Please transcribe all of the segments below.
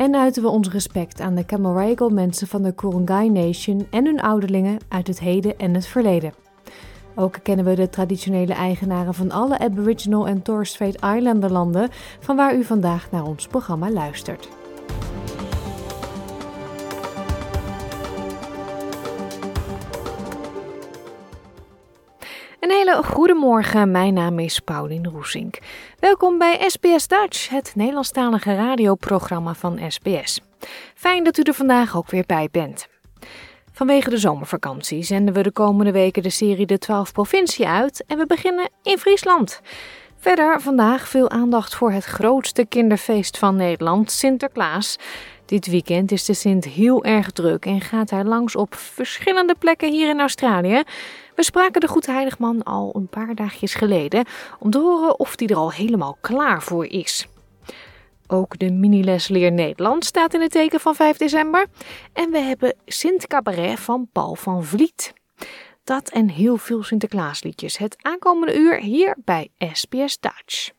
en uiten we ons respect aan de Camaragal mensen van de Kurungay Nation en hun ouderlingen uit het heden en het verleden. Ook kennen we de traditionele eigenaren van alle Aboriginal en Torres Strait Islander landen van waar u vandaag naar ons programma luistert. Een hele goede mijn naam is Paulien Roesink. Welkom bij SBS Dutch, het Nederlandstalige radioprogramma van SBS. Fijn dat u er vandaag ook weer bij bent. Vanwege de zomervakantie zenden we de komende weken de serie De 12 Provincie uit en we beginnen in Friesland. Verder vandaag veel aandacht voor het grootste kinderfeest van Nederland, Sinterklaas. Dit weekend is de Sint heel erg druk en gaat hij langs op verschillende plekken hier in Australië. We spraken de Goedheiligman al een paar dagjes geleden om te horen of hij er al helemaal klaar voor is. Ook de miniles Leer Nederland staat in het teken van 5 december. En we hebben Sint Cabaret van Paul van Vliet. Dat en heel veel Sinterklaasliedjes het aankomende uur hier bij SBS Dutch.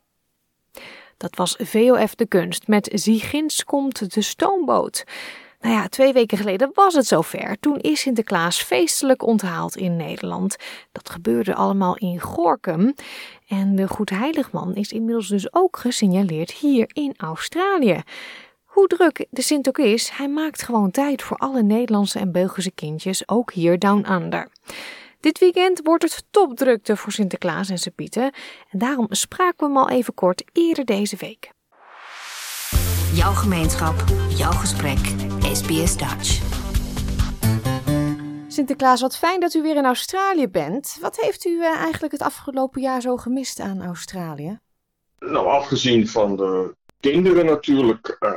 Dat was VOF de Kunst met Ziegins komt de stoomboot. Nou ja, twee weken geleden was het zover. Toen is Sinterklaas feestelijk onthaald in Nederland. Dat gebeurde allemaal in Gorkum. En de Goedheiligman is inmiddels dus ook gesignaleerd hier in Australië. Hoe druk de Sint ook is, hij maakt gewoon tijd voor alle Nederlandse en Belgische kindjes, ook hier down under. Dit weekend wordt het topdrukte voor Sinterklaas en zijn pieten. En daarom spraken we hem al even kort eerder deze week. Jouw gemeenschap, jouw gesprek, SBS Dutch. Sinterklaas, wat fijn dat u weer in Australië bent. Wat heeft u eh, eigenlijk het afgelopen jaar zo gemist aan Australië? Nou, afgezien van de kinderen natuurlijk, uh,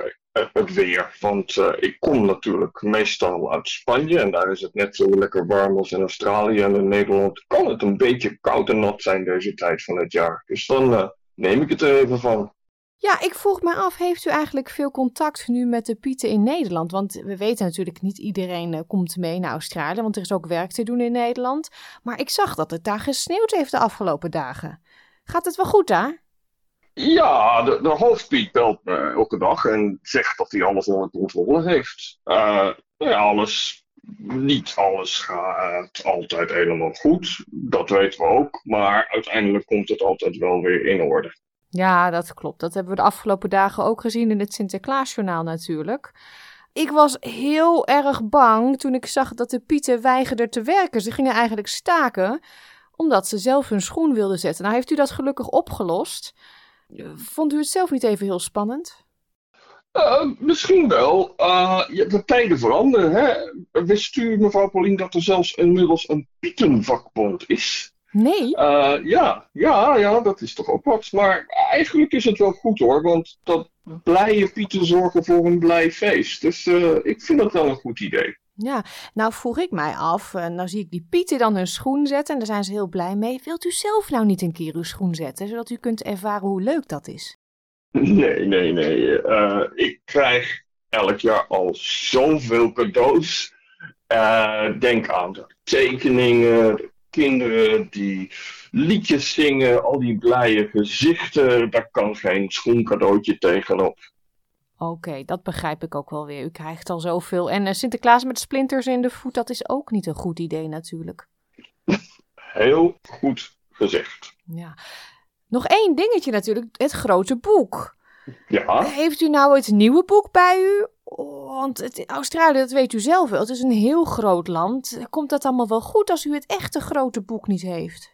het weer. Want uh, ik kom natuurlijk meestal uit Spanje en daar is het net zo lekker warm als in Australië. En in Nederland kan het een beetje koud en nat zijn deze tijd van het jaar. Dus dan neem ik het er even van. Ja, ik vroeg me af, heeft u eigenlijk veel contact nu met de Pieten in Nederland? Want we weten natuurlijk niet iedereen uh, komt mee naar Australië, want er is ook werk te doen in Nederland. Maar ik zag dat het daar gesneeuwd heeft de afgelopen dagen. Gaat het wel goed daar? Ja, de, hoofdpiet belt me elke dag en zegt dat hij alles onder controle heeft. Uh, ja, alles, niet alles gaat altijd helemaal goed. Dat weten we ook. Maar uiteindelijk komt het altijd wel weer in orde. Ja, dat klopt. Dat hebben we de afgelopen dagen ook gezien in het Sinterklaasjournaal natuurlijk. Ik was heel erg bang toen ik zag dat de Pieten weigerden te werken. Ze gingen eigenlijk staken omdat ze zelf hun schoen wilden zetten. Nou heeft u dat gelukkig opgelost. Vond u het zelf niet even heel spannend? Uh, misschien wel. Uh, de tijden veranderen. Hè? Wist u, mevrouw Paulien, dat er zelfs inmiddels een Pietenvakbond is? Nee? Uh, ja, ja, ja, dat is toch ook wat. Maar eigenlijk is het wel goed hoor, want dat blije pieten zorgen voor een blij feest. Dus uh, ik vind dat wel een goed idee. Ja, nou vroeg ik mij af, uh, nou zie ik die pieten dan hun schoen zetten en daar zijn ze heel blij mee. Wilt u zelf nou niet een keer uw schoen zetten, zodat u kunt ervaren hoe leuk dat is? Nee, nee, nee. ik krijg elk jaar al zoveel cadeaus. denk aan de tekeningen, kinderen die liedjes zingen, al die blije gezichten, daar kan geen schoencadeautje tegenop. Oké, dat begrijp ik ook wel weer. U krijgt al zoveel. En uh, Sinterklaas met splinters in de voet, dat is ook niet een goed idee natuurlijk. Heel goed gezegd. Ja. Nog één dingetje natuurlijk, het grote boek. Ja. Heeft u nou het nieuwe boek bij u? Want het, Australië, dat weet u zelf wel, het is een heel groot land. Komt dat allemaal wel goed als u het echte grote boek niet heeft?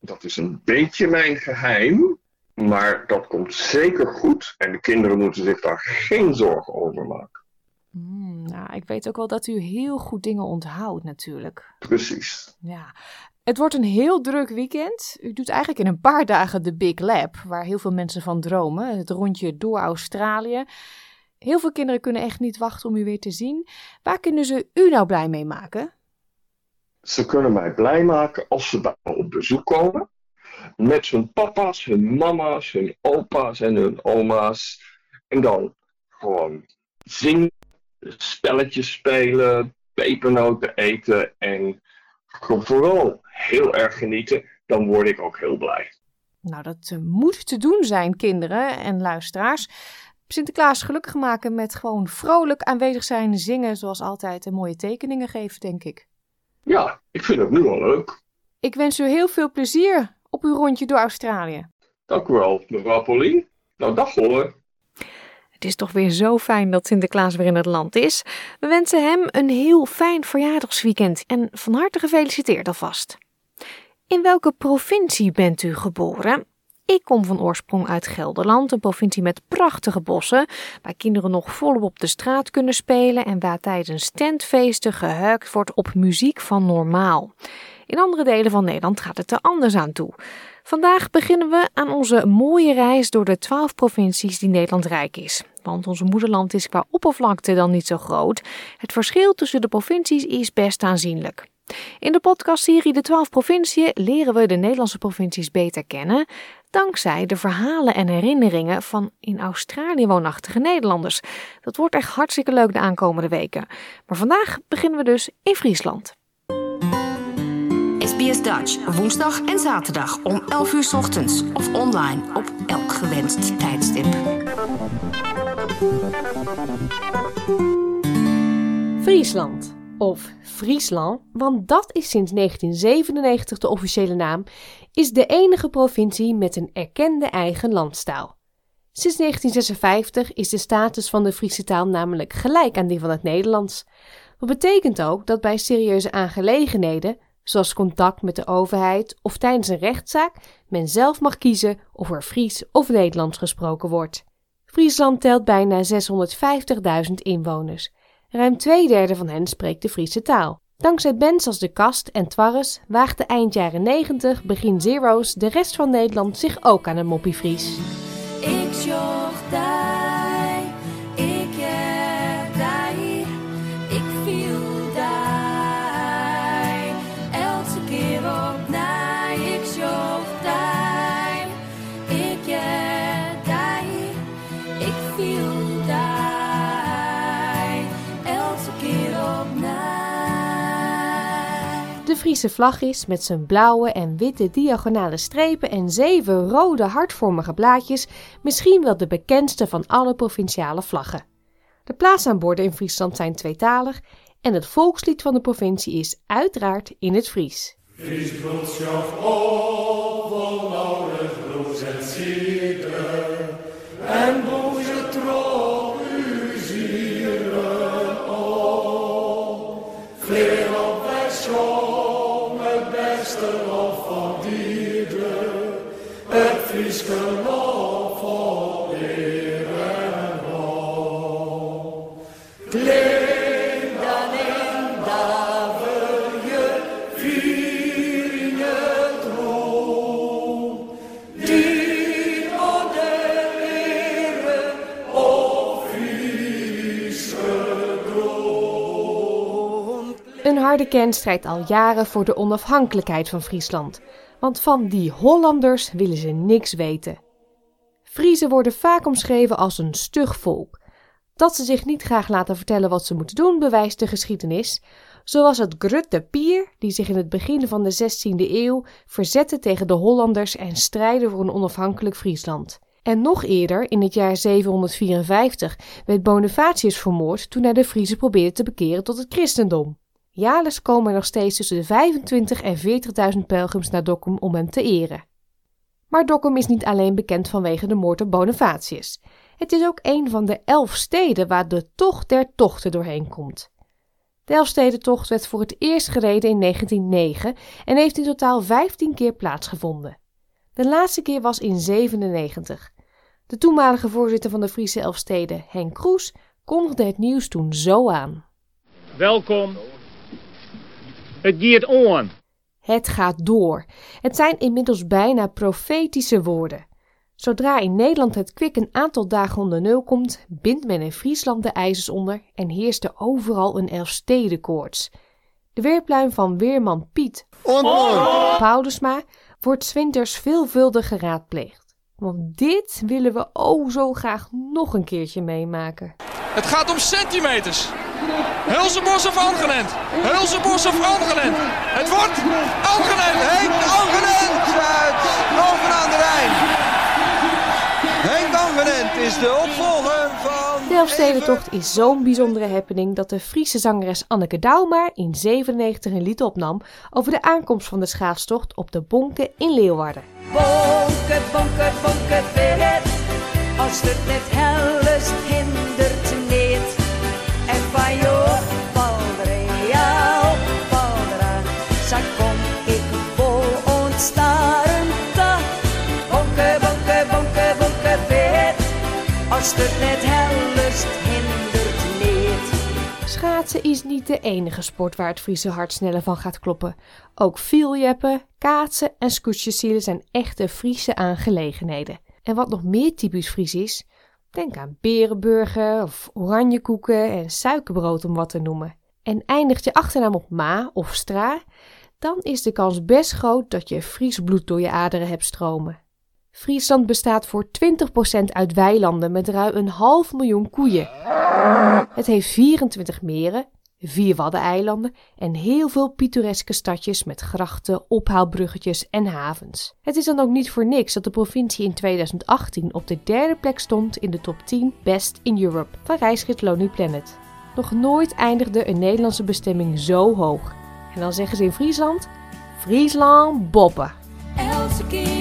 Dat is een beetje mijn geheim, maar dat komt zeker goed. En de kinderen moeten zich daar geen zorgen over maken. Hmm, nou, ik weet ook wel dat u heel goed dingen onthoudt natuurlijk. Precies. Ja. Het wordt een heel druk weekend. U doet eigenlijk in een paar dagen de Big Lab, waar heel veel mensen van dromen. Het rondje door Australië. Heel veel kinderen kunnen echt niet wachten om u weer te zien. Waar kunnen ze u nou blij mee maken? Ze kunnen mij blij maken als ze bij me op bezoek komen. Met hun papa's, hun mama's, hun opa's en hun oma's. En dan gewoon zingen, spelletjes spelen, pepernoten eten en vooral heel erg genieten. Dan word ik ook heel blij. Nou, dat uh, moet te doen zijn, kinderen en luisteraars. Sinterklaas gelukkig maken met gewoon vrolijk aanwezig zijn, zingen zoals altijd en mooie tekeningen geven, denk ik. Ja, ik vind het nu al leuk. Ik wens u heel veel plezier op uw rondje door Australië. Dank u wel, mevrouw Pauline. Nou, dag hoor. Het is toch weer zo fijn dat Sinterklaas weer in het land is. We wensen hem een heel fijn verjaardagsweekend en van harte gefeliciteerd alvast. In welke provincie bent u geboren? Ik kom van oorsprong uit Gelderland, een provincie met prachtige bossen, waar kinderen nog volop op de straat kunnen spelen en waar tijdens tentfeesten gehuikt wordt op muziek van normaal. In andere delen van Nederland gaat het er anders aan toe. Vandaag beginnen we aan onze mooie reis door de twaalf provincies die Nederland rijk is. Want ons moederland is qua oppervlakte dan niet zo groot. Het verschil tussen de provincies is best aanzienlijk. In de podcastserie De 12 Provinciën leren we de Nederlandse provincies beter kennen, dankzij de verhalen en herinneringen van in Australië woonachtige Nederlanders. Dat wordt echt hartstikke leuk de aankomende weken. Maar vandaag beginnen we dus in Friesland. SBS Dutch, woensdag en zaterdag om 11 uur 's ochtends of online op elk gewenst tijdstip. Friesland of Friesland, want dat is sinds 1997 de officiële naam, is de enige provincie met een erkende eigen landstaal. Sinds 1956 is de status van de Friese taal namelijk gelijk aan die van het Nederlands. Wat betekent ook dat bij serieuze aangelegenheden, zoals contact met de overheid of tijdens een rechtszaak, men zelf mag kiezen of er Fries of Nederlands gesproken wordt. Friesland telt bijna 650.000 inwoners. Ruim twee derde van hen spreekt de Friese taal. Dankzij bands als De Kast en Twarres waagde eind jaren 90, begin zero's de rest van Nederland zich ook aan een moppie Fries. Ik Friese vlag is met zijn blauwe en witte diagonale strepen en zeven rode hartvormige blaadjes misschien wel de bekendste van alle provinciale vlaggen. De plaatsnaamborden in Friesland zijn tweetalig en het volkslied van de provincie is uiteraard in het Fries. Een harde kern strijdt al jaren voor de onafhankelijkheid van Friesland. Want van die Hollanders willen ze niks weten. Friezen worden vaak omschreven als een stug volk. Dat ze zich niet graag laten vertellen wat ze moeten doen, bewijst de geschiedenis. Zoals het Grutte Pier, die zich in het begin van de 16e eeuw verzette tegen de Hollanders en strijden voor een onafhankelijk Friesland. En nog eerder, in het jaar 754, werd Bonifatius vermoord toen hij de Friezen probeerde te bekeren tot het christendom. Jaarlijks komen er nog steeds tussen de 25.000 en 40.000 pelgrims naar Dokkum om hem te eren. Maar Dokkum is niet alleen bekend vanwege de moord op Bonifatius. Het is ook een van de elf steden waar de tocht der tochten doorheen komt. De Elfstedentocht werd voor het eerst gereden in 1909 en heeft in totaal 15 keer plaatsgevonden. De laatste keer was in 97. De toenmalige voorzitter van de Friese Elfsteden, Henk Kroes, kondigde het nieuws toen zo aan. Welkom. Het giert on. Het gaat door. Het zijn inmiddels bijna profetische woorden. Zodra in Nederland het kwik een aantal dagen onder nul komt, bindt men in Friesland de ijzers onder en heerst er overal een Elfstedenkoorts. De weerpluim van weerman Piet Paulusma wordt 's winters veelvuldig geraadpleegd. Want dit willen we oh zo graag nog een keertje meemaken. Het gaat om centimeters. Hulsebos of Angenent? Hulsebos of Angenent? Het wordt Angenent! Henk Angenent uit Alphen aan de Rijn. Henk Angenent is de opvolger van... De Elfstedentocht is zo'n bijzondere happening dat de Friese zangeres Anneke Douwmaar in 97 een lied opnam over de aankomst van de schaatstocht op de Bonken in Leeuwarden. Bonke, bonke, bonke, verret. Als het net hellest hindert Als het net hellest hindert niet. Schaatsen is niet de enige sport waar het Friese hart sneller van gaat kloppen. Ook vieljeppen, kaatsen en scootjesielen zijn echte Friese aangelegenheden. En wat nog meer typisch Fries is, denk aan berenburger of oranjekoeken en suikerbrood om wat te noemen. En eindigt je achternaam op Ma of Stra, dan is de kans best groot dat je Fries bloed door je aderen hebt stromen. Friesland bestaat voor 20% uit weilanden met ruim een half miljoen koeien. Het heeft 24 meren, vier waddeneilanden en heel veel pittoreske stadjes met grachten, ophaalbruggetjes en havens. Het is dan ook niet voor niks dat de provincie in 2018 op de derde plek stond in de top 10 Best in Europe van reisgids Lonely Planet. Nog nooit eindigde een Nederlandse bestemming zo hoog. En dan zeggen ze in Friesland: Friesland boppen. Elke keer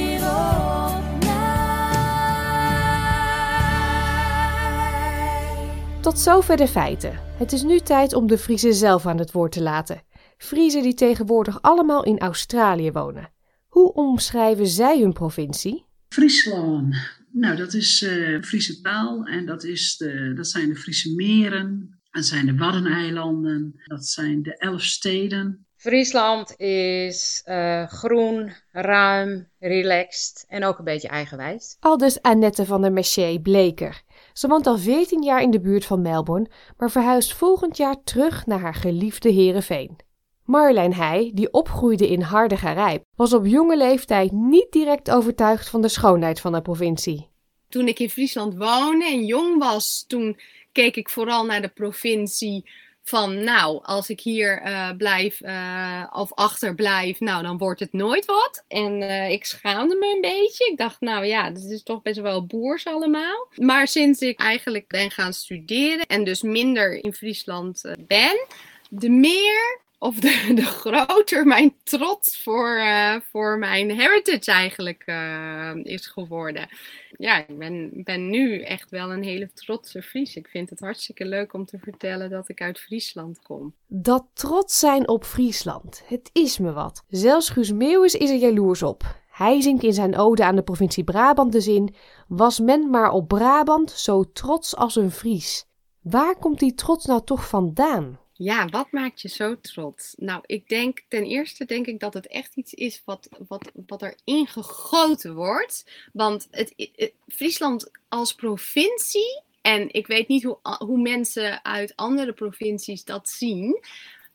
Tot zover de feiten. Het is nu tijd om de Friese zelf aan het woord te laten. Friese die tegenwoordig allemaal in Australië wonen. Hoe omschrijven zij hun provincie? Friesland. Nou, dat is eh Friese taal en dat, is de, dat zijn de Friese meren, dat zijn de Waddeneilanden, dat zijn de elf steden. Friesland is eh, groen, ruim, relaxed en ook een beetje eigenwijs. Aldus Annette van der Mercier Bleker. Ze woont al 14 jaar in de buurt van Melbourne, maar verhuist volgend jaar terug naar haar geliefde Heerenveen. Marjolein Heij, die opgroeide in Hardergerijp, was op jonge leeftijd niet direct overtuigd van de schoonheid van de provincie. Toen ik in Friesland woonde en jong was, toen keek ik vooral naar de provincie van nou, als ik hier eh, blijf eh, of achterblijf, nou dan wordt het nooit wat. En eh, ik schaamde me een beetje. Ik dacht, nou ja, dit is toch best wel boers allemaal. Maar sinds ik eigenlijk ben gaan studeren en dus minder in Friesland ben, de meer of de, groter mijn trots voor, eh, voor mijn heritage eigenlijk eh, is geworden. Ja, ik ben, ben nu echt wel een hele trotse Fries. Ik vind het hartstikke leuk om te vertellen dat ik uit Friesland kom. Dat trots zijn op Friesland, het is me wat. Zelfs Guus Meeuwis is er jaloers op. Hij zingt in zijn ode aan de provincie Brabant de zin: Was men maar op Brabant zo trots als een Fries. Waar komt die trots nou toch vandaan? Ja, wat maakt je zo trots? Nou, ik denk ten eerste denk ik dat het echt iets is wat, wat, wat er ingegoten wordt. Want het, het- Friesland als provincie, en ik weet niet hoe, hoe mensen uit andere provincies dat zien.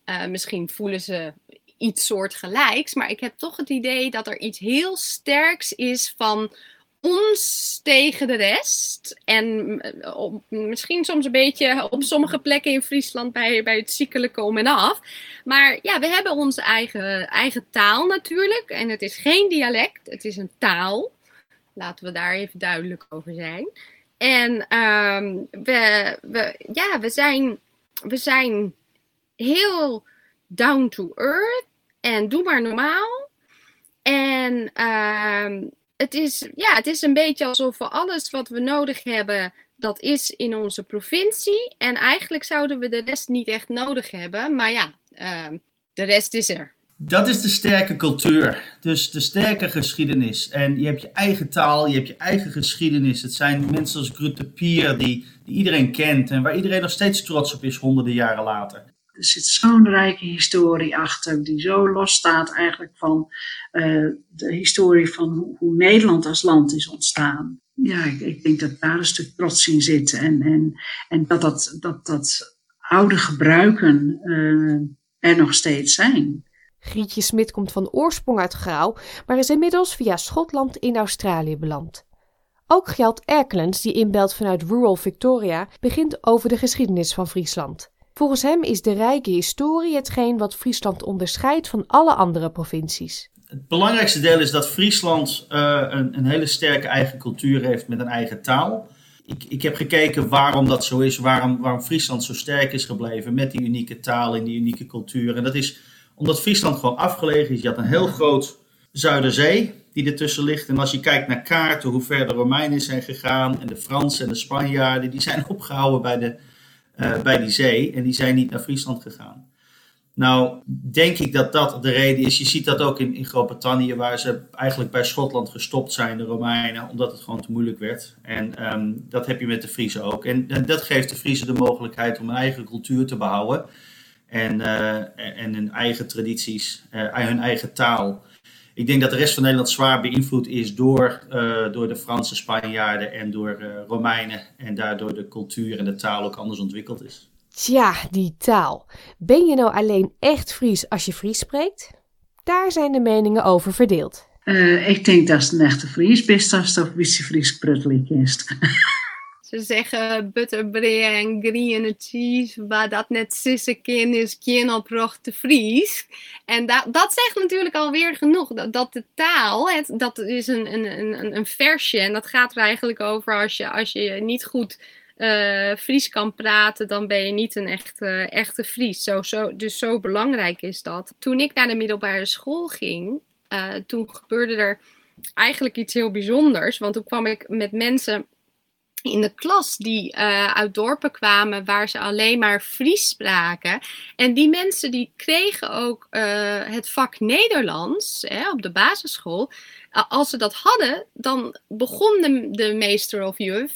Eh, misschien voelen ze iets soortgelijks, maar ik heb toch het idee dat er iets heel sterks is van ons tegen de rest. En eh, misschien soms een beetje op sommige plekken in Friesland bij, bij het ziekelijke om en af. Maar ja, we hebben onze eigen, eigen taal natuurlijk. En het is geen dialect, het is een taal. Laten we daar even duidelijk over zijn. En ehm, we, we, ja, we, zijn, we zijn heel down to earth. En doe maar normaal. En ehm, het, is, ja, het is een beetje alsof we alles wat we nodig hebben, dat is in onze provincie. En eigenlijk zouden we de rest niet echt nodig hebben. Maar ja, ehm, de rest is er. Dat is de sterke cultuur. Dus de sterke geschiedenis. En je hebt je eigen taal, je hebt je eigen geschiedenis. Het zijn mensen als Grutte Pier die, die iedereen kent en waar iedereen nog steeds trots op is honderden jaren later. Er zit zo'n rijke historie achter, die zo losstaat eigenlijk van eh, de historie van hoe, hoe Nederland als land is ontstaan. Ja, ik, ik denk dat daar een stuk trots in zit. En, en, en dat, dat, dat, dat oude gebruiken, eh, er nog steeds zijn. Grietje Smit komt van oorsprong uit Grauw, maar is inmiddels via Schotland in Australië beland. Ook Gjalt Erkelens, die inbelt vanuit rural Victoria, begint over de geschiedenis van Friesland. Volgens hem is de rijke historie hetgeen wat Friesland onderscheidt van alle andere provincies. Het belangrijkste deel is dat Friesland uh, een, een, hele sterke eigen cultuur heeft met een eigen taal. Ik, ik heb gekeken waarom dat zo is, waarom, waarom Friesland zo sterk is gebleven met die unieke taal en die unieke cultuur. En dat is omdat Friesland gewoon afgelegen is. Je had een heel groot Zuiderzee die ertussen ligt. En als je kijkt naar kaarten, hoe ver de Romeinen zijn gegaan en de Fransen en de Spanjaarden, die zijn opgehouden bij, de, uh, bij die zee en die zijn niet naar Friesland gegaan. Nou, denk ik dat dat de reden is. Je ziet dat ook in, in Groot-Brittannië, waar ze eigenlijk bij Schotland gestopt zijn, de Romeinen, omdat het gewoon te moeilijk werd. En um, dat heb je met de Friese ook. En, dat geeft de Friese de mogelijkheid om een eigen cultuur te behouden. En, uh, en hun eigen tradities, uh, hun eigen taal. Ik denk dat de rest van Nederland zwaar beïnvloed is door, uh, door de Franse Spanjaarden en door Romeinen. En daardoor de cultuur en de taal ook anders ontwikkeld is. Tja, die taal. Ben je nou alleen echt Fries als je Fries spreekt? Daar zijn de meningen over verdeeld. Uh, ik denk dat het een echte Fries best als het een Fries pruttelik is. Ze zeggen butterbread en green cheese, waar dat net sissekin is, kien op te Fries. En dat, dat zegt natuurlijk alweer genoeg. Dat, dat de taal, het, dat is een, een, een, een versje. En dat gaat er eigenlijk over als je, als je niet goed uh, Fries kan praten, dan ben je niet een echte, echte Fries. Zo, zo, dus zo belangrijk is dat. Toen ik naar de middelbare school ging, uh, toen gebeurde er eigenlijk iets heel bijzonders. Want toen kwam ik met mensen in de klas die uh, uit dorpen kwamen waar ze alleen maar Fries spraken. En die mensen die kregen ook uh, het vak Nederlands hè, op de basisschool. Als ze dat hadden, dan begon de, meester of juf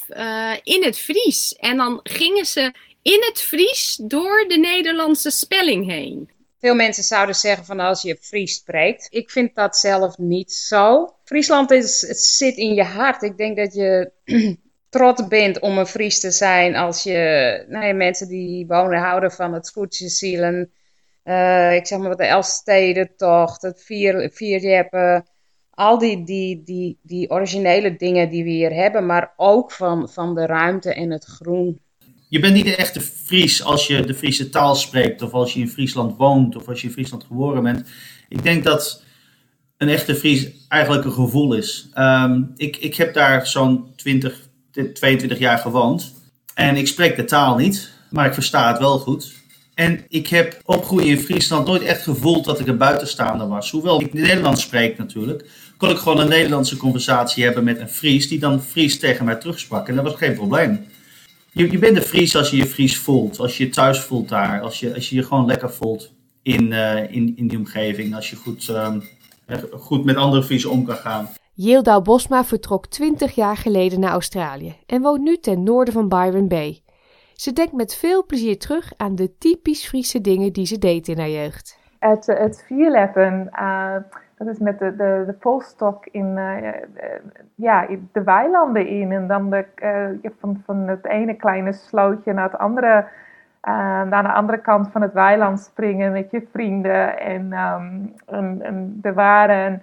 in het Fries. En dan gingen ze in het Fries door de Nederlandse spelling heen. Veel mensen zouden zeggen van als je Fries spreekt. Ik vind dat zelf niet zo. Friesland is, het zit in je hart. Ik denk dat je trots bent om een Fries te zijn als je nou mensen die wonen houden van het scootjeszielen. Uh, ik zeg maar wat de Elfstedentocht, het vier, vierjeppen. Al die, die, die, die originele dingen die we hier hebben, maar ook van, van de ruimte en het groen. Je bent niet een echte Fries als je de Friese taal spreekt, of als je in Friesland woont, of als je in Friesland geboren bent. Ik denk dat een echte Fries eigenlijk een gevoel is. Um, ik, ik heb daar zo'n 20, 22 jaar gewoond. En ik spreek de taal niet, maar ik versta het wel goed. En ik heb opgroeien in Friesland nooit echt gevoeld dat ik een buitenstaander was. Hoewel ik Nederlands spreek natuurlijk, kon ik gewoon een Nederlandse conversatie hebben met een Fries die dan Fries tegen mij terugsprak. En dat was geen probleem. Je, je bent een Fries als je je Fries voelt, als je je thuis voelt daar, als je als je, je gewoon lekker voelt in, uh, in, in die omgeving, als je goed, um, goed met andere Friesen om kan gaan. Yildau Bosma vertrok 20 jaar geleden naar Australië en woont nu ten noorden van Byron Bay. Ze denkt met veel plezier terug aan de typisch Friese dingen die ze deed in haar jeugd. Het, het vierleppen, uh, dat is met de, de, de polstok in uh, uh, ja, de weilanden in. En dan de, van, van het ene kleine slootje naar het andere, naar de andere kant van het weiland springen met je vrienden. En, um, en, er waren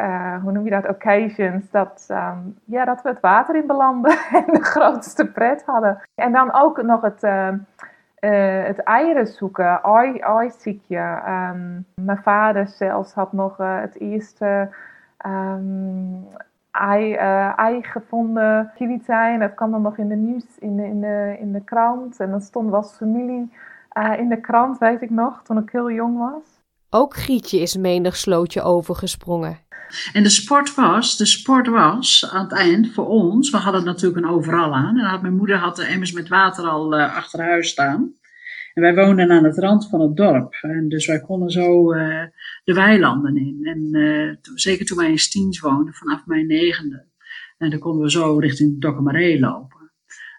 uh, hoe noem je dat, occasions, dat, um, ja, dat we het water in belanden en de grootste pret hadden. En dan ook nog het, uh, uh, het eieren zoeken, oi, oi ziekje. Um, mijn vader zelfs had nog het eerste ei, ei gevonden, kiwitei, dat kwam dan nog in de nieuws, in de, in de, in de krant. En dan stond was familie in de krant, weet ik nog, toen ik heel jong was. Ook Grietje is menig slootje overgesprongen. En de sport was, de sport was aan het eind voor ons, we hadden natuurlijk een overal aan. En mijn moeder had de emmers met water al uh, achter huis staan. En wij woonden aan het rand van het dorp. En dus wij konden zo uh, de weilanden in. En uh, zeker toen wij in Stiens woonden, vanaf mijn negende. En dan konden we zo richting Dokkemaree lopen.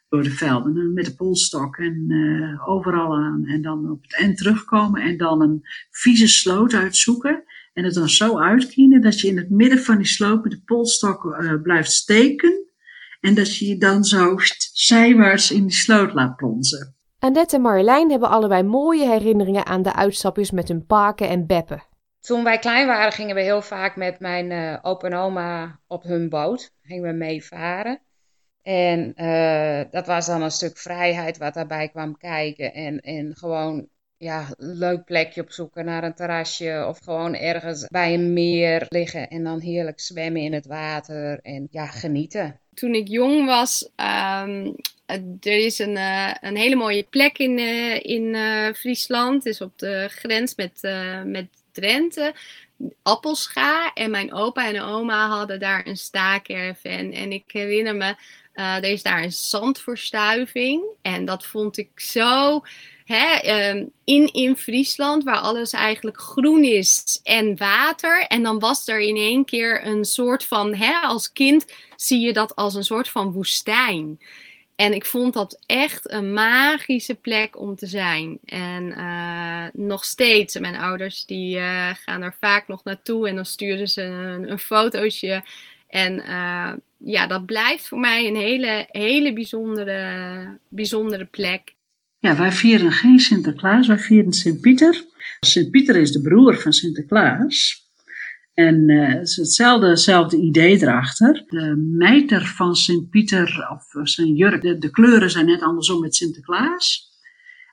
Door de velden met de polstok en overal aan. En dan op het eind terugkomen en dan een vieze sloot uitzoeken. En het dan zo uitkienen dat je in het midden van die sloot met de polstok uh, blijft steken. En dat je je dan zo zijwaarts in die sloot laat plonzen. Annette en Marjolein hebben allebei mooie herinneringen aan de uitstapjes met hun paken en beppen. Toen wij klein waren, gingen we heel vaak met mijn uh, opa en oma op hun boot. Gingen we mee varen. En uh, dat was dan een stuk vrijheid wat daarbij kwam kijken. En, en gewoon ja, leuk plekje opzoeken naar een terrasje. Of gewoon ergens bij een meer liggen en dan heerlijk zwemmen in het water. En ja, genieten. Toen ik jong was, um, er is een, uh, een hele mooie plek in, uh, in Friesland. Het is op de grens met, met Drenthe. Appelscha. En mijn opa en oma hadden daar een staakerven. En ik herinner me, er is daar een zandverstuiving. En dat vond ik zo. Hè, um, in, in Friesland, waar alles eigenlijk groen is en water. En dan was er in één keer een soort van, hè, als kind zie je dat als een soort van woestijn. En ik vond dat echt een magische plek om te zijn. En uh, nog steeds, mijn ouders die uh, gaan er vaak nog naartoe en dan sturen ze een, een fotootje. En uh, ja, dat blijft voor mij een hele, hele bijzondere, bijzondere plek. Ja, wij vieren geen Sinterklaas, wij vieren Sint-Pieter. Sint-Pieter is de broer van Sinterklaas. En uh, het is hetzelfde, hetzelfde idee erachter. De mijter van Sint-Pieter, of zijn jurk, de, kleuren zijn net andersom met Sinterklaas.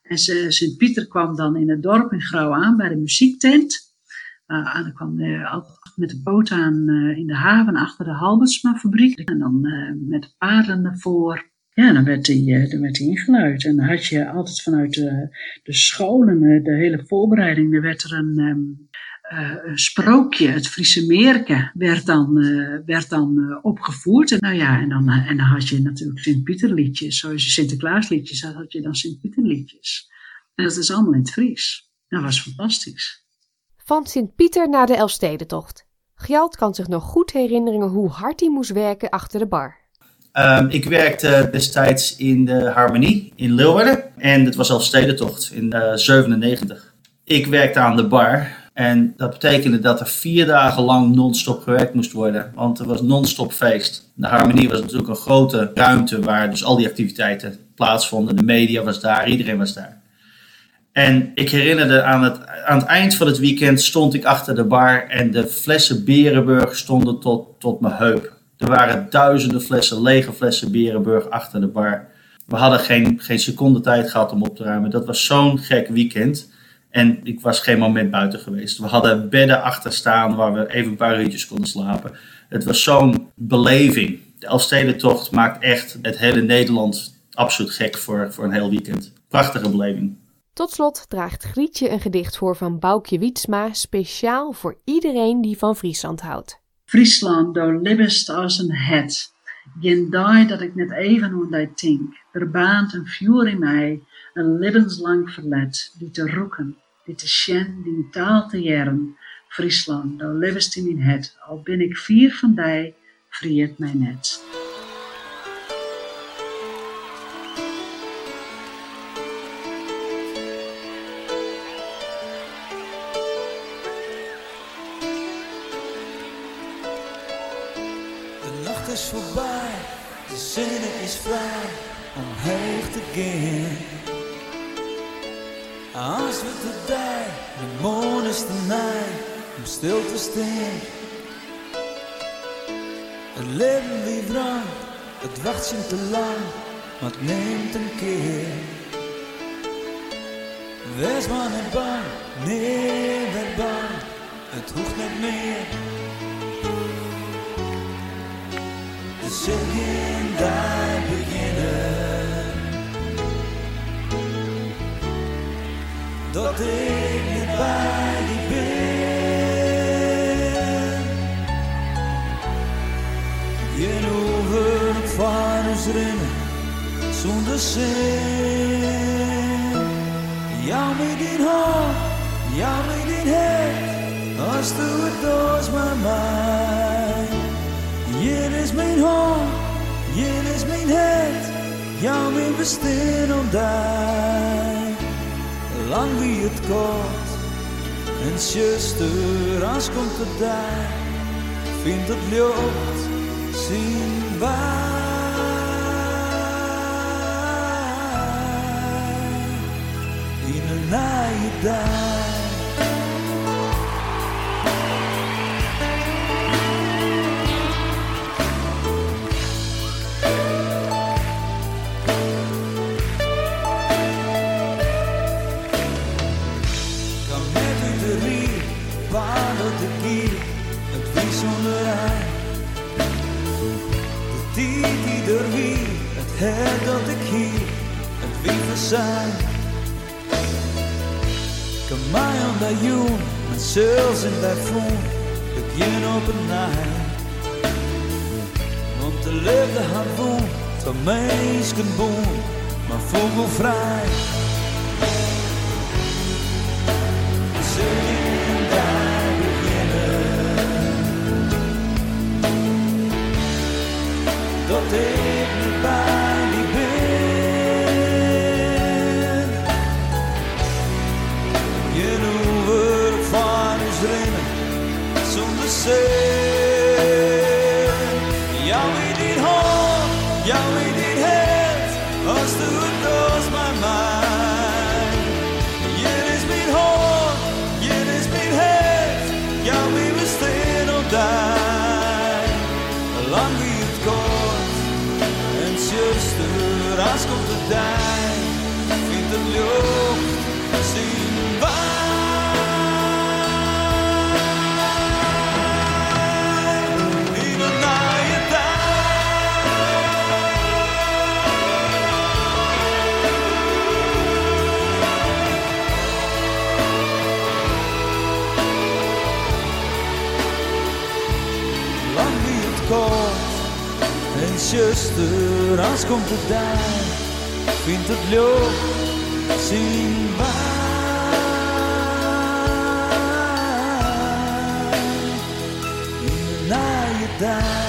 En Sint-Pieter kwam dan in het dorp in Grauw aan bij de muziektent. Uh, en dan kwam uh, met de boot aan in de haven achter de Halbertsma-fabriek. En dan met de paarden ervoor. Ja, dan werd hij, dan werd hij ingeluid. En dan had je altijd vanuit de, de scholen, de hele voorbereiding, er werd er een... Um, uh, sprookje, het Friese Meerke, werd dan, werd dan opgevoerd. En, nou ja, en, dan, en dan had je natuurlijk Sint-Pieterliedjes. Zoals je Sinterklaasliedjes had, had je dan Sint-Pieterliedjes. En dat is allemaal in het Fries. Dat was fantastisch. Van Sint-Pieter naar de Elfstedentocht. Gjalt kan zich nog goed herinneren hoe hard hij moest werken achter de bar. Um, ik werkte destijds in de Harmonie in Leeuwarden. En het was Elfstedentocht in 97. Ik werkte aan de bar en dat betekende dat er vier dagen lang non-stop gewerkt moest worden. Want er was non-stop feest. De Harmonie was natuurlijk een grote ruimte waar dus al die activiteiten plaatsvonden. De media was daar, iedereen was daar. En ik herinnerde aan het, aan het eind van het weekend stond ik achter de bar en de flessen Berenburg stonden tot, tot mijn heup. Er waren duizenden flessen, lege flessen Berenburg achter de bar. We hadden geen, geen seconde tijd gehad om op te ruimen. Dat was zo'n gek weekend. En ik was geen moment buiten geweest. We hadden bedden achter staan waar we even een paar uurtjes konden slapen. Het was zo'n beleving. De Elfstedentocht maakt echt het hele Nederland absoluut gek voor, voor een heel weekend. Prachtige beleving. Tot slot draagt Grietje een gedicht voor van Boukje Wietsma, speciaal voor iedereen die van Friesland houdt. Friesland, do libbest als een het. Geen dag dat ik net even hoe dat tink. Er baant een vuur in mij, een levenslang verlet, die te roeken, die te sjen, die taal te jaren. Friesland, do livest in mijn het, al ben ik vier van dij, vriet mij net. Moon is te nij om stil te staan. Het leven wie lang, het wacht zien te lang, maar het neemt een keer. Wees maar niet bang, nee, werd bang, het hoeft niet meer. De zin daar Dat ik niet bij die ben. Je hoeft van ons rennen zonder zin. Ja, met die hand, ja, met die hand, als du het doos maar mij. Hier is mijn hand, hier is mijn het, ja, mijn bestaan om daar lang wie het kort. En zuster, als komt het daar, vindt het lucht zien waar. In een naaie. Dat ik hier, het wie zonder hij. De tijd die er wie, het her dat ik hier, het wie zijn. Kan mij aan dat jong, met zelfs in dat voel, begin op een naai. Want de liefde had woon, van meisken boom, maar vogelvrij. Zullen Dat zuster, als komt het daar, vindt het lucht, zien. In de naaie daar.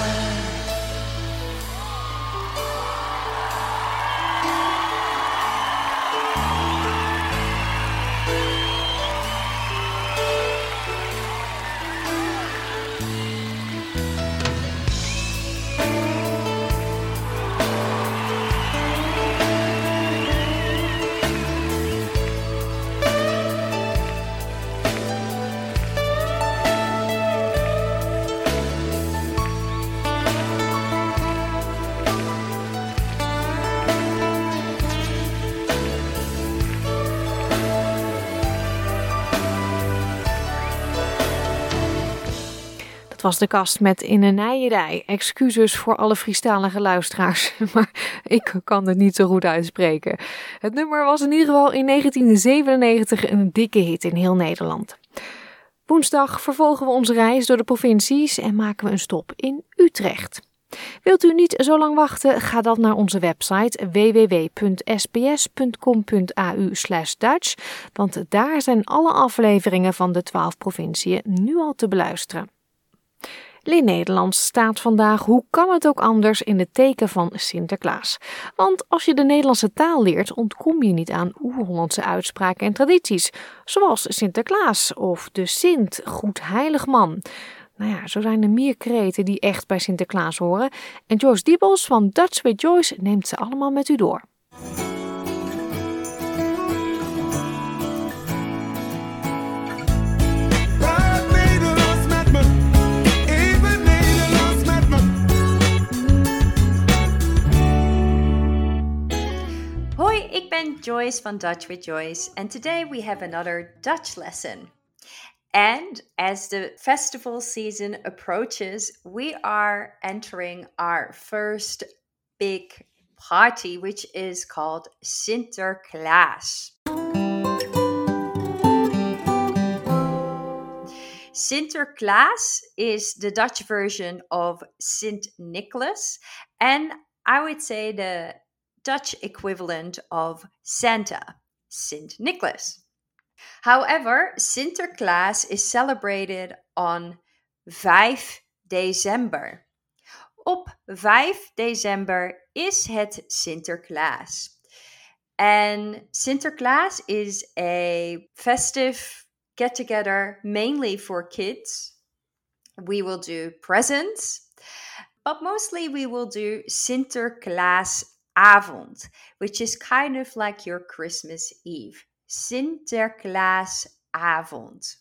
Was de kast met In een Nijerij. Excuses voor alle Friestalige luisteraars, maar ik kan het niet zo goed uitspreken. Het nummer was in ieder geval in 1997 een dikke hit in heel Nederland. Woensdag vervolgen we onze reis door de provincies en maken we een stop in Utrecht. Wilt u niet zo lang wachten? Ga dan naar onze website www.sbs.com.au Dutch, want daar zijn alle afleveringen van de 12 provinciën nu al te beluisteren. Nederlands staat vandaag, hoe kan het ook anders, in het teken van Sinterklaas. Want als je de Nederlandse taal leert, ontkom je niet aan oer-Hollandse uitspraken en tradities, zoals Sinterklaas of de Sint, goed heilig man. Nou ja, zo zijn er meer kreten die echt bij Sinterklaas horen. En Joyce Diebels van Dutch with Joyce neemt ze allemaal met u door. Ik ben Joyce van Dutch with Joyce, and today we have another Dutch lesson. And as the festival season approaches, we are entering our first big party, which is called Sinterklaas. Sinterklaas is the Dutch version of Sint Nicholas, and I would say the Dutch equivalent of Santa, Sint Nicholas. However, Sinterklaas is celebrated on 5 december. Op 5 december is het Sinterklaas. And Sinterklaas is a festive get together mainly for kids. We will do presents, but mostly we will do Sinterklaas avond, which is kind of like your Christmas Eve. Sinterklaasavond.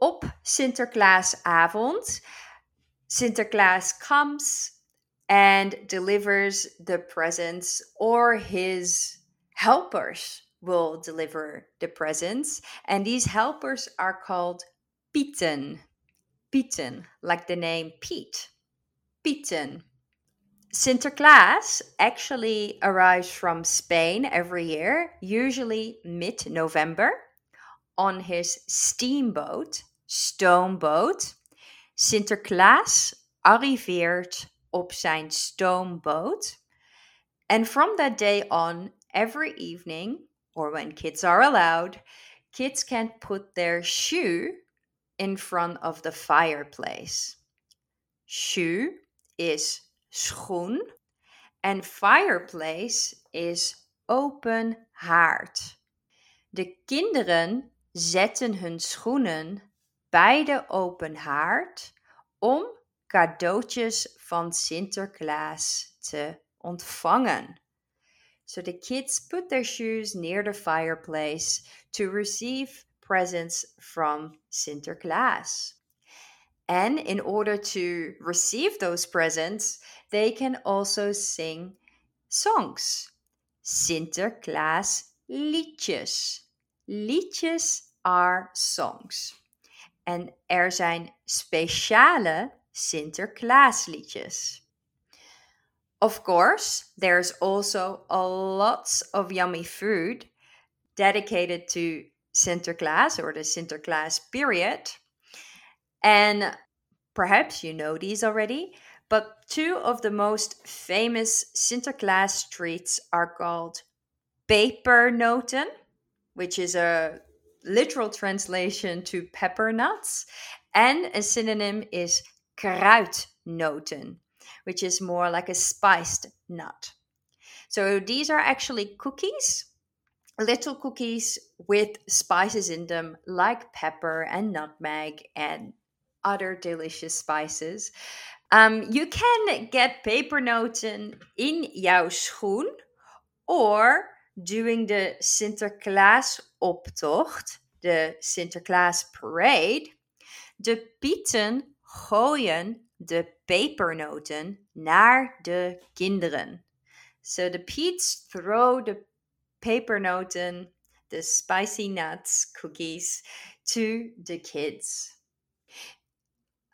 Op Sinterklaasavond, Sinterklaas Avond, Sinterklaas comes and delivers the presents, or his helpers will deliver the presents. And these helpers are called Pieten. Pieten, like the name Pete. Pieten. Sinterklaas actually arrives from Spain every year, usually mid November, on his steamboat, stoomboot. Sinterklaas arriveert op zijn stoomboot. And from that day on, every evening, or when kids are allowed, kids can put their shoe in front of the fireplace. Shoe is schoen en fireplace is open haard. De kinderen zetten hun schoenen bij de open haard om cadeautjes van Sinterklaas te ontvangen. So the kids put their shoes near the fireplace to receive presents from Sinterklaas. And in order to receive those presents, they can also sing songs. Sinterklaas liedjes. Liedjes are songs. En er zijn speciale Sinterklaasliedjes. Of course, there's also a lots of yummy food dedicated to Sinterklaas or the Sinterklaas period. And perhaps you know these already, but two of the most famous Sinterklaas treats are called pepernoten, which is a literal translation to pepper nuts, and a synonym is kruidnoten, which is more like a spiced nut. So these are actually cookies, little cookies with spices in them, like pepper and nutmeg and other delicious spices. Um, you can get pepernoten in jouw schoen or during the Sinterklaas optocht, the Sinterklaas parade. De pieten gooien de pepernoten naar de kinderen. So the Peets throw the pepernoten, the spicy nuts, cookies, to the kids.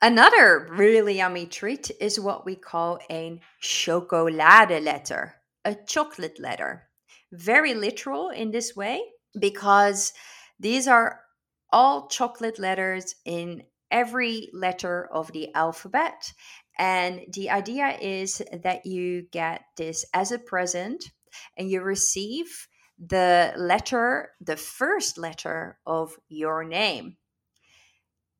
Another really yummy treat is what we call a chocolade letter, a chocolate letter. Very literal in this way because these are all chocolate letters in every letter of the alphabet. And the idea is that you get this as a present and you receive the letter, the first letter of your name.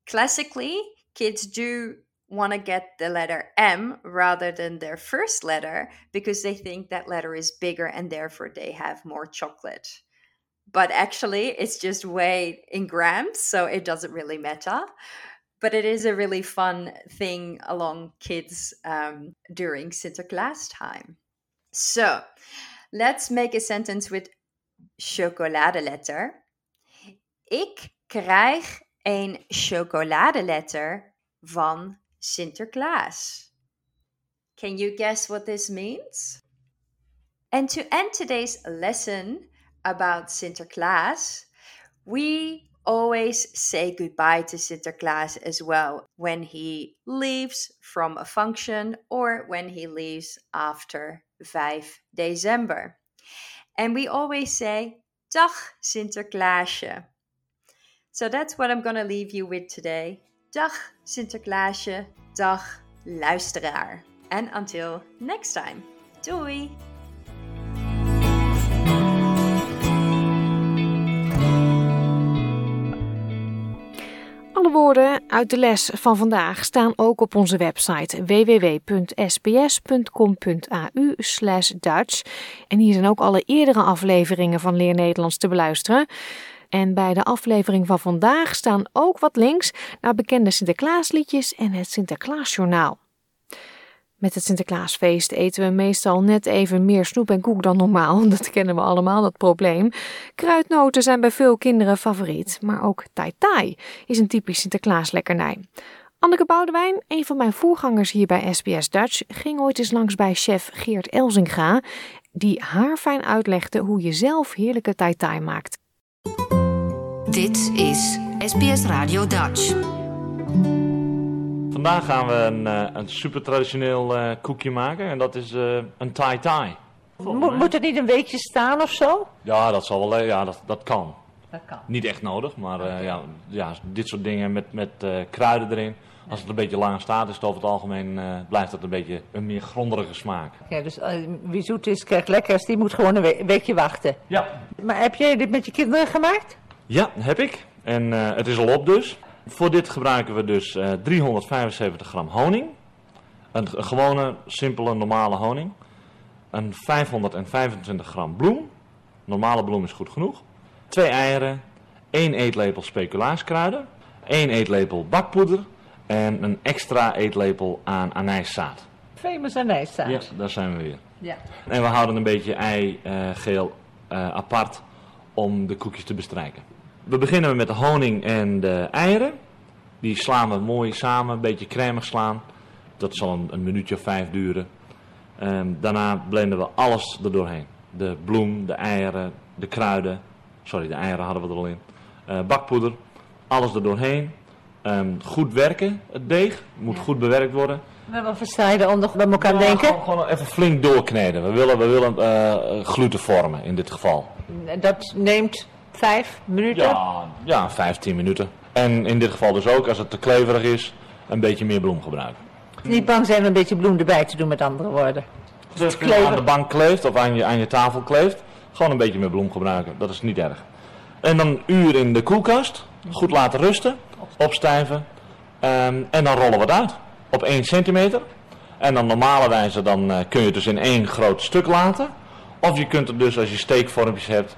Classically, kids do want to get the letter M rather than their first letter because they think that letter is bigger and therefore they have more chocolate. But actually, it's just weighed in grams, so it doesn't really matter. But it is a really fun thing along kids um, during Sinterklaas time. So let's make a sentence with chocolade chocoladeletter. Ik krijg een chocoladeletter van Sinterklaas. Can you guess what this means? And to end today's lesson about Sinterklaas, we always say goodbye to Sinterklaas as well when he leaves from a function or when he leaves after 5 December. And we always say, Dag Sinterklaasje. So that's what I'm going to leave you with today. Dag Sinterklaasje, dag luisteraar. And until next time. Doei! Alle woorden uit de les van vandaag staan ook op onze website www.sbs.com.au Dutch. En hier zijn ook alle eerdere afleveringen van Leer Nederlands te beluisteren. En bij de aflevering van vandaag staan ook wat links naar bekende Sinterklaasliedjes en het Sinterklaasjournaal. Met het Sinterklaasfeest eten we meestal net even meer snoep en koek dan normaal. Dat kennen we allemaal, dat probleem. Kruidnoten zijn bij veel kinderen favoriet, maar ook tai is een typisch Sinterklaaslekkernij. Anneke Boudewijn, een van mijn voorgangers hier bij SBS Dutch, ging ooit eens langs bij chef Geert Elzinga, die haar fijn uitlegde hoe je zelf heerlijke tai tai maakt. Dit is SBS Radio Dutch. Vandaag gaan we een, uh, een super traditioneel uh, koekje maken en dat is uh, een tai tai. Mo moet het niet een weekje staan of zo? Ja, dat zal wel, ja, dat, dat kan. Dat kan. Niet echt nodig, maar ja, ja, dit soort dingen met, met kruiden erin. Als het een beetje lang staat, is het over het algemeen blijft het een beetje een meer grondige smaak. Ja, dus wie zoet is, krijgt lekkers, die moet gewoon een we weekje wachten. Ja. Maar heb jij dit met je kinderen gemaakt? Ja, heb ik. En het is al op dus. Voor dit gebruiken we dus uh, 375 gram honing. Een, een, gewone, simpele, normale honing. Een 525 gram bloem. Normale bloem is goed genoeg. Twee eieren. 1 eetlepel speculaaskruiden. 1 eetlepel bakpoeder. En een extra eetlepel aan anijszaad. Famous anijszaad. Ja, daar zijn we weer. Ja. En we houden een beetje eigeel uh, apart om de koekjes te bestrijken. We beginnen met de honing en de eieren. Die slaan we mooi samen, een beetje cremig slaan. Dat zal een, een minuutje of vijf duren. Um, daarna blenden we alles er doorheen. De bloem, de eieren, de kruiden. Sorry, de eieren hadden we er al in. Uh, bakpoeder, alles er doorheen. Um, goed werken, het deeg. Moet ja. goed bewerkt worden. Maar wat versta je eronder bij elkaar ja, denken? Gewoon, gewoon, even flink doorkneden. We willen, we willen uh, gluten vormen in dit geval. Dat neemt vijf minuten? Ja, ja, vijftien minuten. En in dit geval dus ook, als het te kleverig is, een beetje meer bloem gebruiken. Niet bang zijn om een beetje bloem erbij te doen, met andere woorden. Als het dus aan de bank kleeft of aan je, aan je tafel kleeft, gewoon een beetje meer bloem gebruiken. Dat is niet erg. En dan een uur in de koelkast, goed laten rusten, opstijven. Um, en dan rollen we het uit op 1 centimeter. En dan normale wijze dan, uh, kun je het dus in één groot stuk laten. Of je kunt het dus als je steekvormpjes hebt,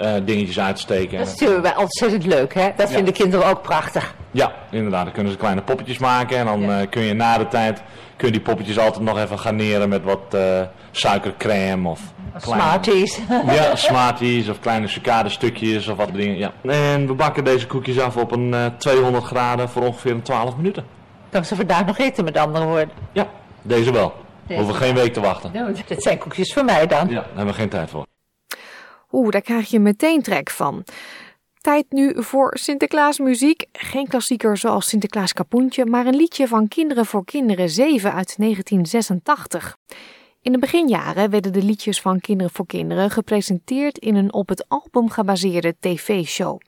uh, dingetjes uitsteken. Dat is natuurlijk wel ontzettend leuk, hè? Dat ja. vinden kinderen ook prachtig. Ja, inderdaad. Dan kunnen ze kleine poppetjes maken en dan ja. uh, kun je na de tijd kun je die poppetjes altijd nog even garneren met wat uh, suikercrème of... Kleine, Smarties. ja, Smarties of kleine stukjes of wat dingen. Ja. En we bakken deze koekjes af op een 200 graden voor ongeveer een 12 minuten. Kan ze vandaag nog eten met andere woorden? Ja, deze wel. We hoeven geen week te wachten. Dat zijn koekjes voor mij dan. Ja, daar hebben we geen tijd voor. Oeh, daar krijg je meteen trek van. Tijd nu voor Sinterklaas muziek. Geen klassieker zoals Sinterklaas Kapoentje, maar een liedje van Kinderen voor Kinderen 7 uit 1986. In de beginjaren werden de liedjes van Kinderen voor Kinderen gepresenteerd in een op het album gebaseerde tv-show.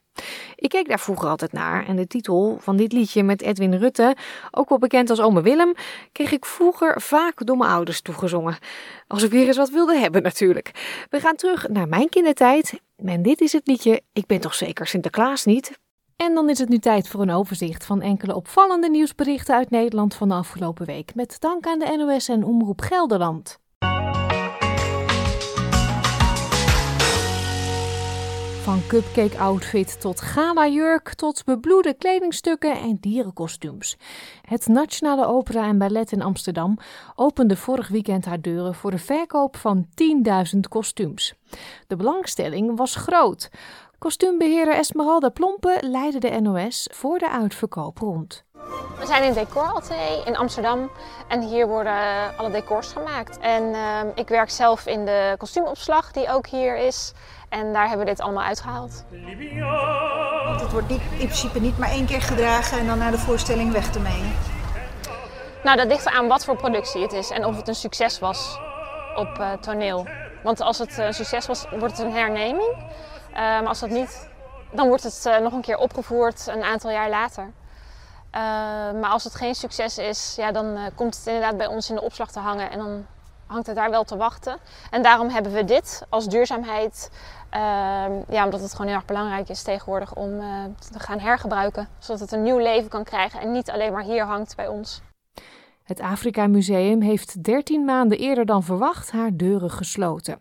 Ik keek daar vroeger altijd naar en de titel van dit liedje met Edwin Rutte, ook wel bekend als Ome Willem, kreeg ik vroeger vaak door mijn ouders toegezongen. Als ik weer eens wat wilde hebben natuurlijk. We gaan terug naar mijn kindertijd en dit is het liedje Ik ben toch zeker Sinterklaas niet? En dan is het nu tijd voor een overzicht van enkele opvallende nieuwsberichten uit Nederland van de afgelopen week. Met dank aan de NOS en Omroep Gelderland. Van cupcake outfit tot gala jurk tot bebloede kledingstukken en dierenkostuums. Het Nationale Opera en Ballet in Amsterdam opende vorig weekend haar deuren voor de verkoop van 10.000 kostuums. De belangstelling was groot. Kostuumbeheerder Esmeralda Plompen leidde de NOS voor de uitverkoop rond. We zijn in Decoratelier in Amsterdam en hier worden alle decors gemaakt. En uh, ik werk zelf in de kostuumopslag die ook hier is. En daar hebben we dit allemaal uitgehaald. Want het wordt niet, in principe niet maar één keer gedragen en dan naar de voorstelling weg te meenen. Nou, dat ligt aan wat voor productie het is en of het een succes was op uh, toneel. Want als het een succes was, wordt het een herneming. Uh, maar als dat niet, dan wordt het nog een keer opgevoerd een aantal jaar later. Maar als het geen succes is, ja, dan komt het inderdaad bij ons in de opslag te hangen en dan hangt het daar wel te wachten. En daarom hebben we dit als duurzaamheid, ja, omdat het gewoon heel erg belangrijk is tegenwoordig om te gaan hergebruiken. Zodat het een nieuw leven kan krijgen en niet alleen maar hier hangt bij ons. Het Afrika Museum heeft 13 maanden eerder dan verwacht haar deuren gesloten.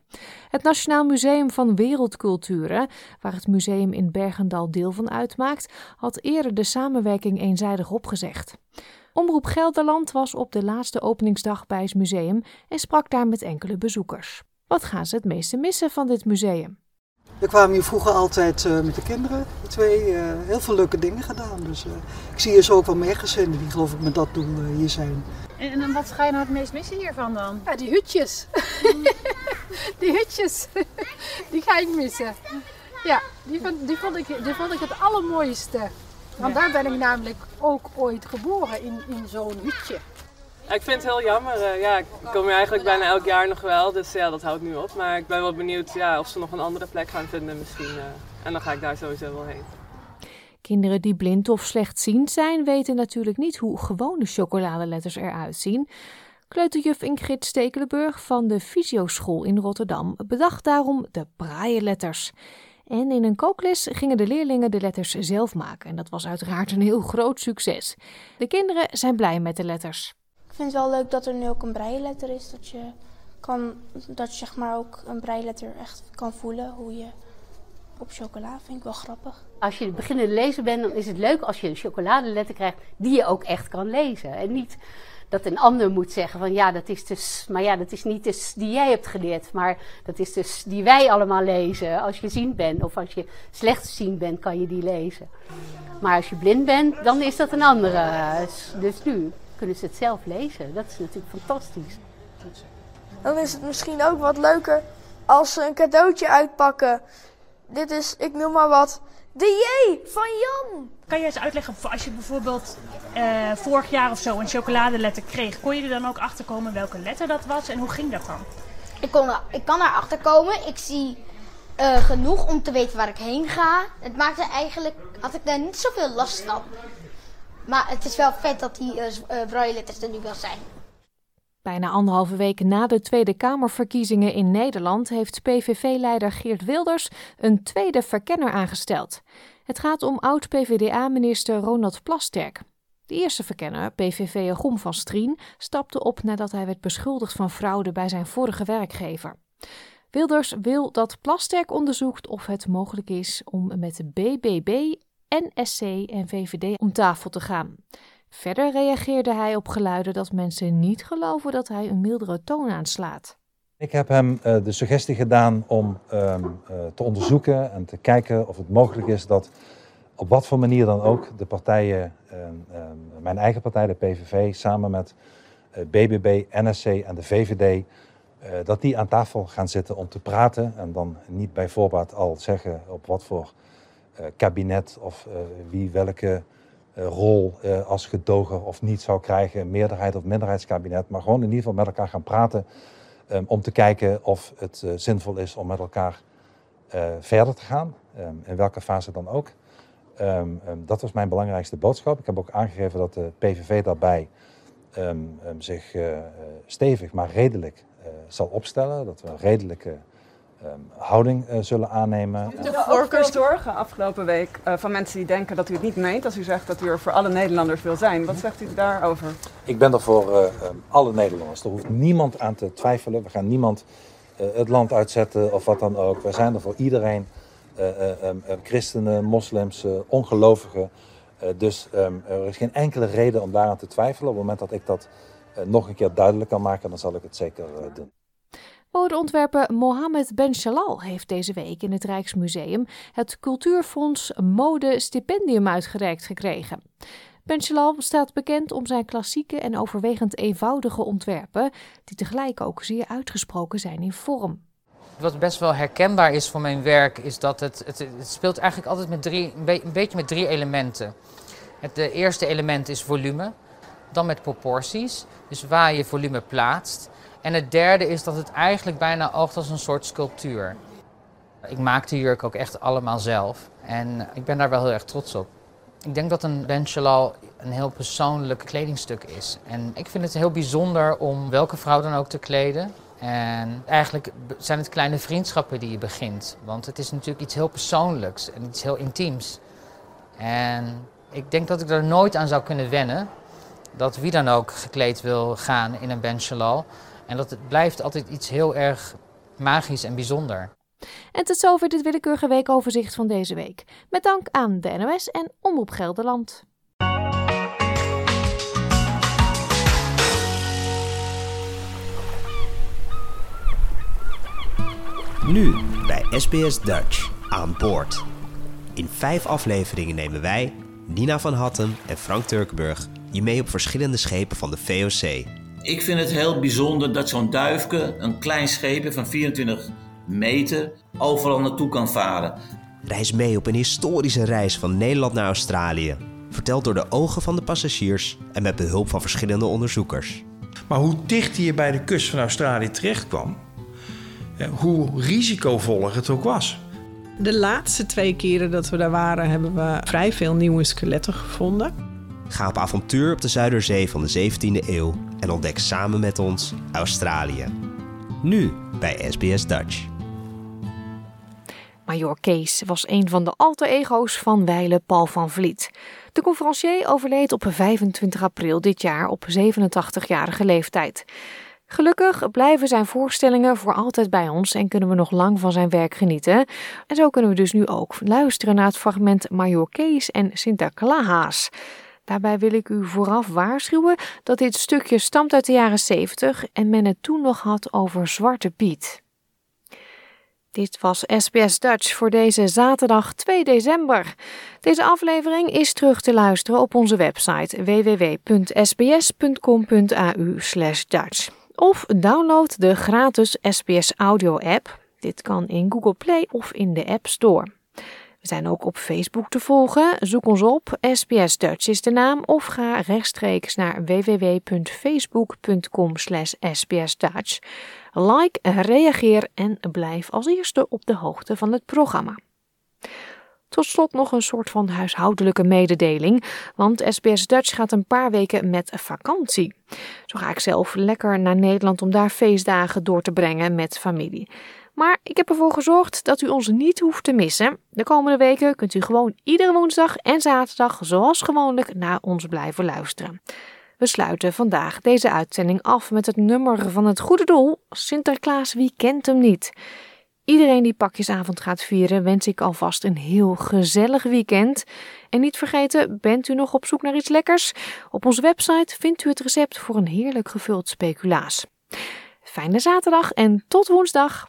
Het Nationaal Museum van Wereldculturen, waar het museum in Bergendal deel van uitmaakt, had eerder de samenwerking eenzijdig opgezegd. Omroep Gelderland was op de laatste openingsdag bij het museum en sprak daar met enkele bezoekers. Wat gaan ze het meeste missen van dit museum? We kwamen hier vroeger altijd uh, met de kinderen, de twee, uh, heel veel leuke dingen gedaan. Dus uh, ik zie hier zo ook wel meer gezinnen die geloof ik met dat doel hier zijn. En, en, wat ga je nou het meest missen hiervan dan? Ja, die hutjes. die hutjes, die ga ik missen. Ja, die vond, die vond, ik, die vond ik het allermooiste. Want ja. daar ben ik namelijk ook ooit geboren, in, in zo'n hutje. Ik vind het heel jammer. Uh, ja, ik kom hier eigenlijk bijna elk jaar nog wel, dus ja, dat houdt nu op. Maar ik ben wel benieuwd ja, of ze nog een andere plek gaan vinden misschien. Uh, en dan ga ik daar sowieso wel heen. Kinderen die blind of slechtziend zijn, weten natuurlijk niet hoe gewone chocoladeletters eruit zien. Kleuterjuf Ingrid Stekelenburg van de Fysioschool in Rotterdam bedacht daarom de brailleletters. En in een kookles gingen de leerlingen de letters zelf maken. En dat was uiteraard een heel groot succes. De kinderen zijn blij met de letters. Vind het wel leuk dat er nu ook een breiletter is. Dat je, kan, dat je zeg maar ook een breiletter echt kan voelen. Hoe je op chocola vind ik wel grappig. Als je beginnende lezer bent, dan is het leuk als je een chocoladeletter krijgt die je ook echt kan lezen. En niet dat een ander moet zeggen van ja, dat is dus, maar ja, dat is niet dus die jij hebt geleerd, maar dat is dus die wij allemaal lezen. Als je ziend bent of als je slechtziend bent, kan je die lezen. Maar als je blind bent, dan is dat een andere. Dus nu kunnen ze het zelf lezen. Dat is natuurlijk fantastisch. Dan is het misschien ook wat leuker als ze een cadeautje uitpakken. Dit is, ik noem maar wat, de J van Jan. Kan je eens uitleggen, als je bijvoorbeeld uh, vorig jaar of zo een chocoladeletter kreeg, kon je er dan ook achter komen welke letter dat was en hoe ging dat dan? Ik, kon er, ik kan erachter komen. Ik zie uh, genoeg om te weten waar ik heen ga. Het maakte eigenlijk, had ik daar niet zoveel last van. Maar het is wel vet dat die uh, er nu wel zijn. Bijna anderhalve week na de Tweede Kamerverkiezingen in Nederland heeft PVV-leider Geert Wilders een tweede verkenner aangesteld. Het gaat om oud-PVDA-minister Ronald Plasterk. De eerste verkenner, PVV'er Gom van Strien, stapte op nadat hij werd beschuldigd van fraude bij zijn vorige werkgever. Wilders wil dat Plasterk onderzoekt of het mogelijk is om met de BBB, NSC en VVD om tafel te gaan. Verder reageerde hij op geluiden dat mensen niet geloven dat hij een mildere toon aanslaat. Ik heb hem uh, de suggestie gedaan om um, uh, te onderzoeken en te kijken of het mogelijk is dat op wat voor manier dan ook de partijen, uh, mijn eigen partij, de PVV, samen met BBB, NSC en de VVD, dat die aan tafel gaan zitten om te praten en dan niet bij voorbaat al zeggen op wat voor kabinet of wie welke rol als gedoger of niet zou krijgen, meerderheid of minderheidskabinet, maar gewoon in ieder geval met elkaar gaan praten um, om te kijken of het zinvol is om met elkaar verder te gaan, um, in welke fase dan ook. Um, dat was mijn belangrijkste boodschap. Ik heb ook aangegeven dat de PVV daarbij zich stevig, maar redelijk zal opstellen. Dat we een redelijke houding zullen aannemen. De voorkeurstorgen afgelopen week uh, van mensen die denken dat u het niet meent als u zegt dat u er voor alle Nederlanders wil zijn. Wat zegt u daarover? Ik ben er voor uh, alle Nederlanders. Er hoeft niemand aan te twijfelen. We gaan niemand uh, het land uitzetten of wat dan ook. We zijn er voor iedereen. Um, christenen, moslims, ongelovigen. dus um, er is geen enkele reden om daaraan te twijfelen. Op het moment dat ik dat nog een keer duidelijk kan maken, dan zal ik het zeker doen. Modeontwerper Mohammed Ben Shalal heeft deze week in het Rijksmuseum het Cultuurfonds Mode Stipendium uitgereikt gekregen. Ben Shalal staat bekend om zijn klassieke en overwegend eenvoudige ontwerpen, die tegelijk ook zeer uitgesproken zijn in vorm. Wat best wel herkenbaar is voor mijn werk, is dat het, het, speelt eigenlijk altijd met drie, een, be, een beetje met drie elementen. Het eerste element is volume, dan met proporties, dus waar je volume plaatst. En het derde is dat het eigenlijk bijna oogt als een soort sculptuur. Ik maak de jurk ook echt allemaal zelf. En ik ben daar wel heel erg trots op. Ik denk dat een Ben een heel persoonlijk kledingstuk is. En ik vind het heel bijzonder om welke vrouw dan ook te kleden. En eigenlijk zijn het kleine vriendschappen die je begint. Want het is natuurlijk iets heel persoonlijks en iets heel intiems. En ik denk dat ik er nooit aan zou kunnen wennen. Dat wie dan ook gekleed wil gaan in een Ben. En dat blijft altijd iets heel erg magisch en bijzonder. En tot zover dit willekeurige weekoverzicht van deze week. Met dank aan de NOS en Omroep Gelderland. Nu bij SBS Dutch aan boord. In vijf afleveringen nemen wij, Nina van Hattem en Frank Turkenburg, je mee op verschillende schepen van de VOC ik vind het heel bijzonder dat zo'n duifke, een klein scheepje van 24 meter, overal naartoe kan varen. Reis mee op een historische reis van Nederland naar Australië. Verteld door de ogen van de passagiers en met behulp van verschillende onderzoekers. Maar hoe dicht hij bij de kust van Australië terecht kwam, hoe risicovoller het ook was. De laatste twee keren dat we daar waren, hebben we vrij veel nieuwe skeletten gevonden. Ga op avontuur op de Zuiderzee van de 17e eeuw en ontdek samen met ons Australië. Nu bij SBS Dutch. Major Kees was een van de alter ego's van wijle Paul van Vliet. De conferencier overleed op 25 april dit jaar op 87-jarige leeftijd. Gelukkig blijven zijn voorstellingen voor altijd bij ons en kunnen we nog lang van zijn werk genieten. En zo kunnen we dus nu ook luisteren naar het fragment Major Kees en Sinterklaas. Daarbij wil ik u vooraf waarschuwen dat dit stukje stamt uit de jaren 70 en men het toen nog had over Zwarte Piet. Dit was SBS Dutch voor deze zaterdag 2 december. Deze aflevering is terug te luisteren op onze website www.sbs.com.au/dutch of download de gratis SBS Audio app. Dit kan in Google Play of in de App Store. Zijn ook op Facebook te volgen. Zoek ons op. SBS Dutch is de naam. Of ga rechtstreeks naar www.facebook.com sbsdutch. Like, reageer en blijf als eerste op de hoogte van het programma. Tot slot nog een soort van huishoudelijke mededeling, want SBS Dutch gaat een paar weken met vakantie. Zo ga ik zelf lekker naar Nederland om daar feestdagen door te brengen met familie. Maar ik heb ervoor gezorgd dat u ons niet hoeft te missen. De komende weken kunt u gewoon iedere woensdag en zaterdag zoals gewoonlijk naar ons blijven luisteren. We sluiten vandaag deze uitzending af met het nummer van het goede doel. Sinterklaas, wie kent hem niet? Iedereen die pakjesavond gaat vieren, wens ik alvast een heel gezellig weekend. En niet vergeten, bent u nog op zoek naar iets lekkers? Op onze website vindt u het recept voor een heerlijk gevuld speculaas. Fijne zaterdag en tot woensdag.